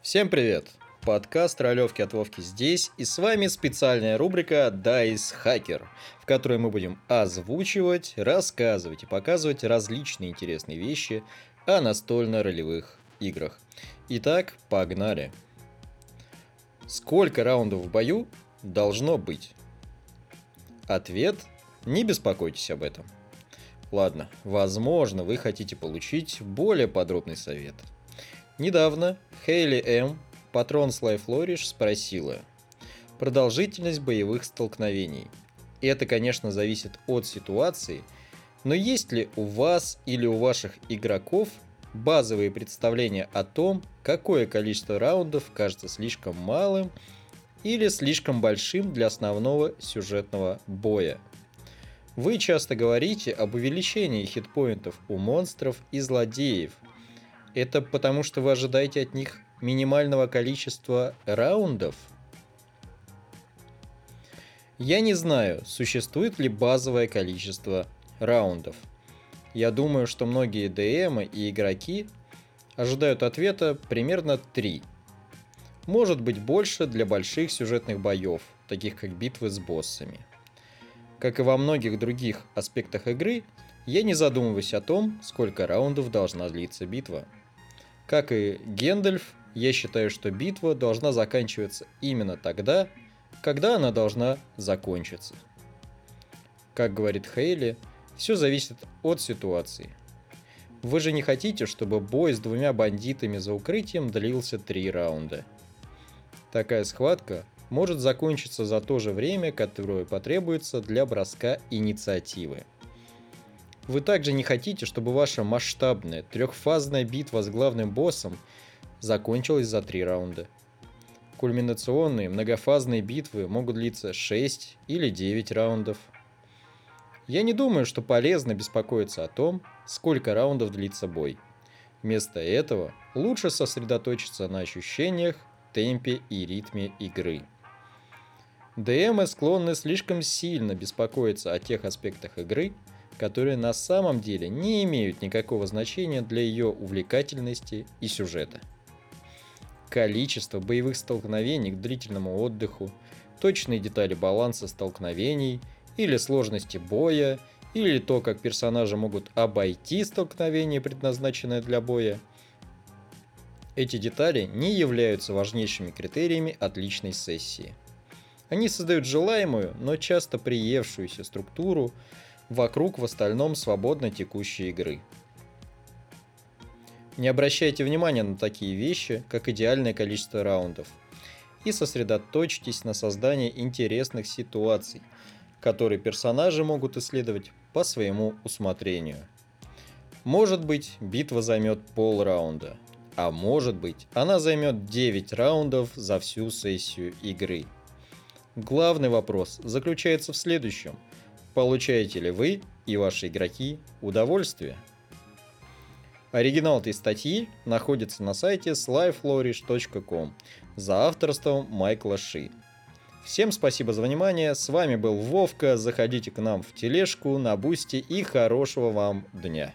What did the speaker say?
Всем привет! Подкаст Ролевки от Вовки здесь, и с вами специальная рубрика Dice Hacker, в которой мы будем озвучивать, рассказывать и показывать различные интересные вещи о настольно-ролевых играх. Итак, погнали! Сколько раундов в бою должно быть? Ответ – не беспокойтесь об этом. Ладно, возможно, вы хотите получить более подробный совет. Недавно Хейли М., патрон Sly Flourish, спросила продолжительность боевых столкновений. Это, конечно, зависит от ситуации, но есть ли у вас или у ваших игроков базовые представления о том, какое количество раундов кажется слишком малым или слишком большим для основного сюжетного боя. Вы часто говорите об увеличении хитпоинтов у монстров и злодеев. Это потому, что вы ожидаете от них минимального количества раундов? Я не знаю, существует ли базовое количество раундов. Я думаю, что многие ДМ и игроки ожидают ответа примерно 3. Может быть больше для больших сюжетных боев, таких как битвы с боссами. Как и во многих других аспектах игры, я не задумываюсь о том, сколько раундов должна длиться битва. Как и Гендальф, я считаю, что битва должна заканчиваться именно тогда, когда она должна закончиться. Как говорит Хейли, все зависит от ситуации. Вы же не хотите, чтобы бой с двумя бандитами за укрытием длился три раунда. Такая схватка может закончиться за то же время, которое потребуется для броска инициативы. Вы также не хотите, чтобы ваша масштабная трехфазная битва с главным боссом закончилась за три раунда. Кульминационные многофазные битвы могут длиться 6 или 9 раундов – я не думаю, что полезно беспокоиться о том, сколько раундов длится бой. Вместо этого лучше сосредоточиться на ощущениях, темпе и ритме игры. ДМы склонны слишком сильно беспокоиться о тех аспектах игры, которые на самом деле не имеют никакого значения для ее увлекательности и сюжета. Количество боевых столкновений к длительному отдыху, точные детали баланса столкновений – или сложности боя, или то, как персонажи могут обойти столкновение, предназначенное для боя. Эти детали не являются важнейшими критериями отличной сессии. Они создают желаемую, но часто приевшуюся структуру вокруг в остальном свободно текущей игры. Не обращайте внимания на такие вещи, как идеальное количество раундов, и сосредоточьтесь на создании интересных ситуаций – который персонажи могут исследовать по своему усмотрению. Может быть, битва займет пол раунда, а может быть, она займет 9 раундов за всю сессию игры. Главный вопрос заключается в следующем. Получаете ли вы и ваши игроки удовольствие? Оригинал этой статьи находится на сайте slyflourish.com за авторством Майкла Ши. Всем спасибо за внимание. С вами был Вовка. Заходите к нам в тележку, на бусти и хорошего вам дня.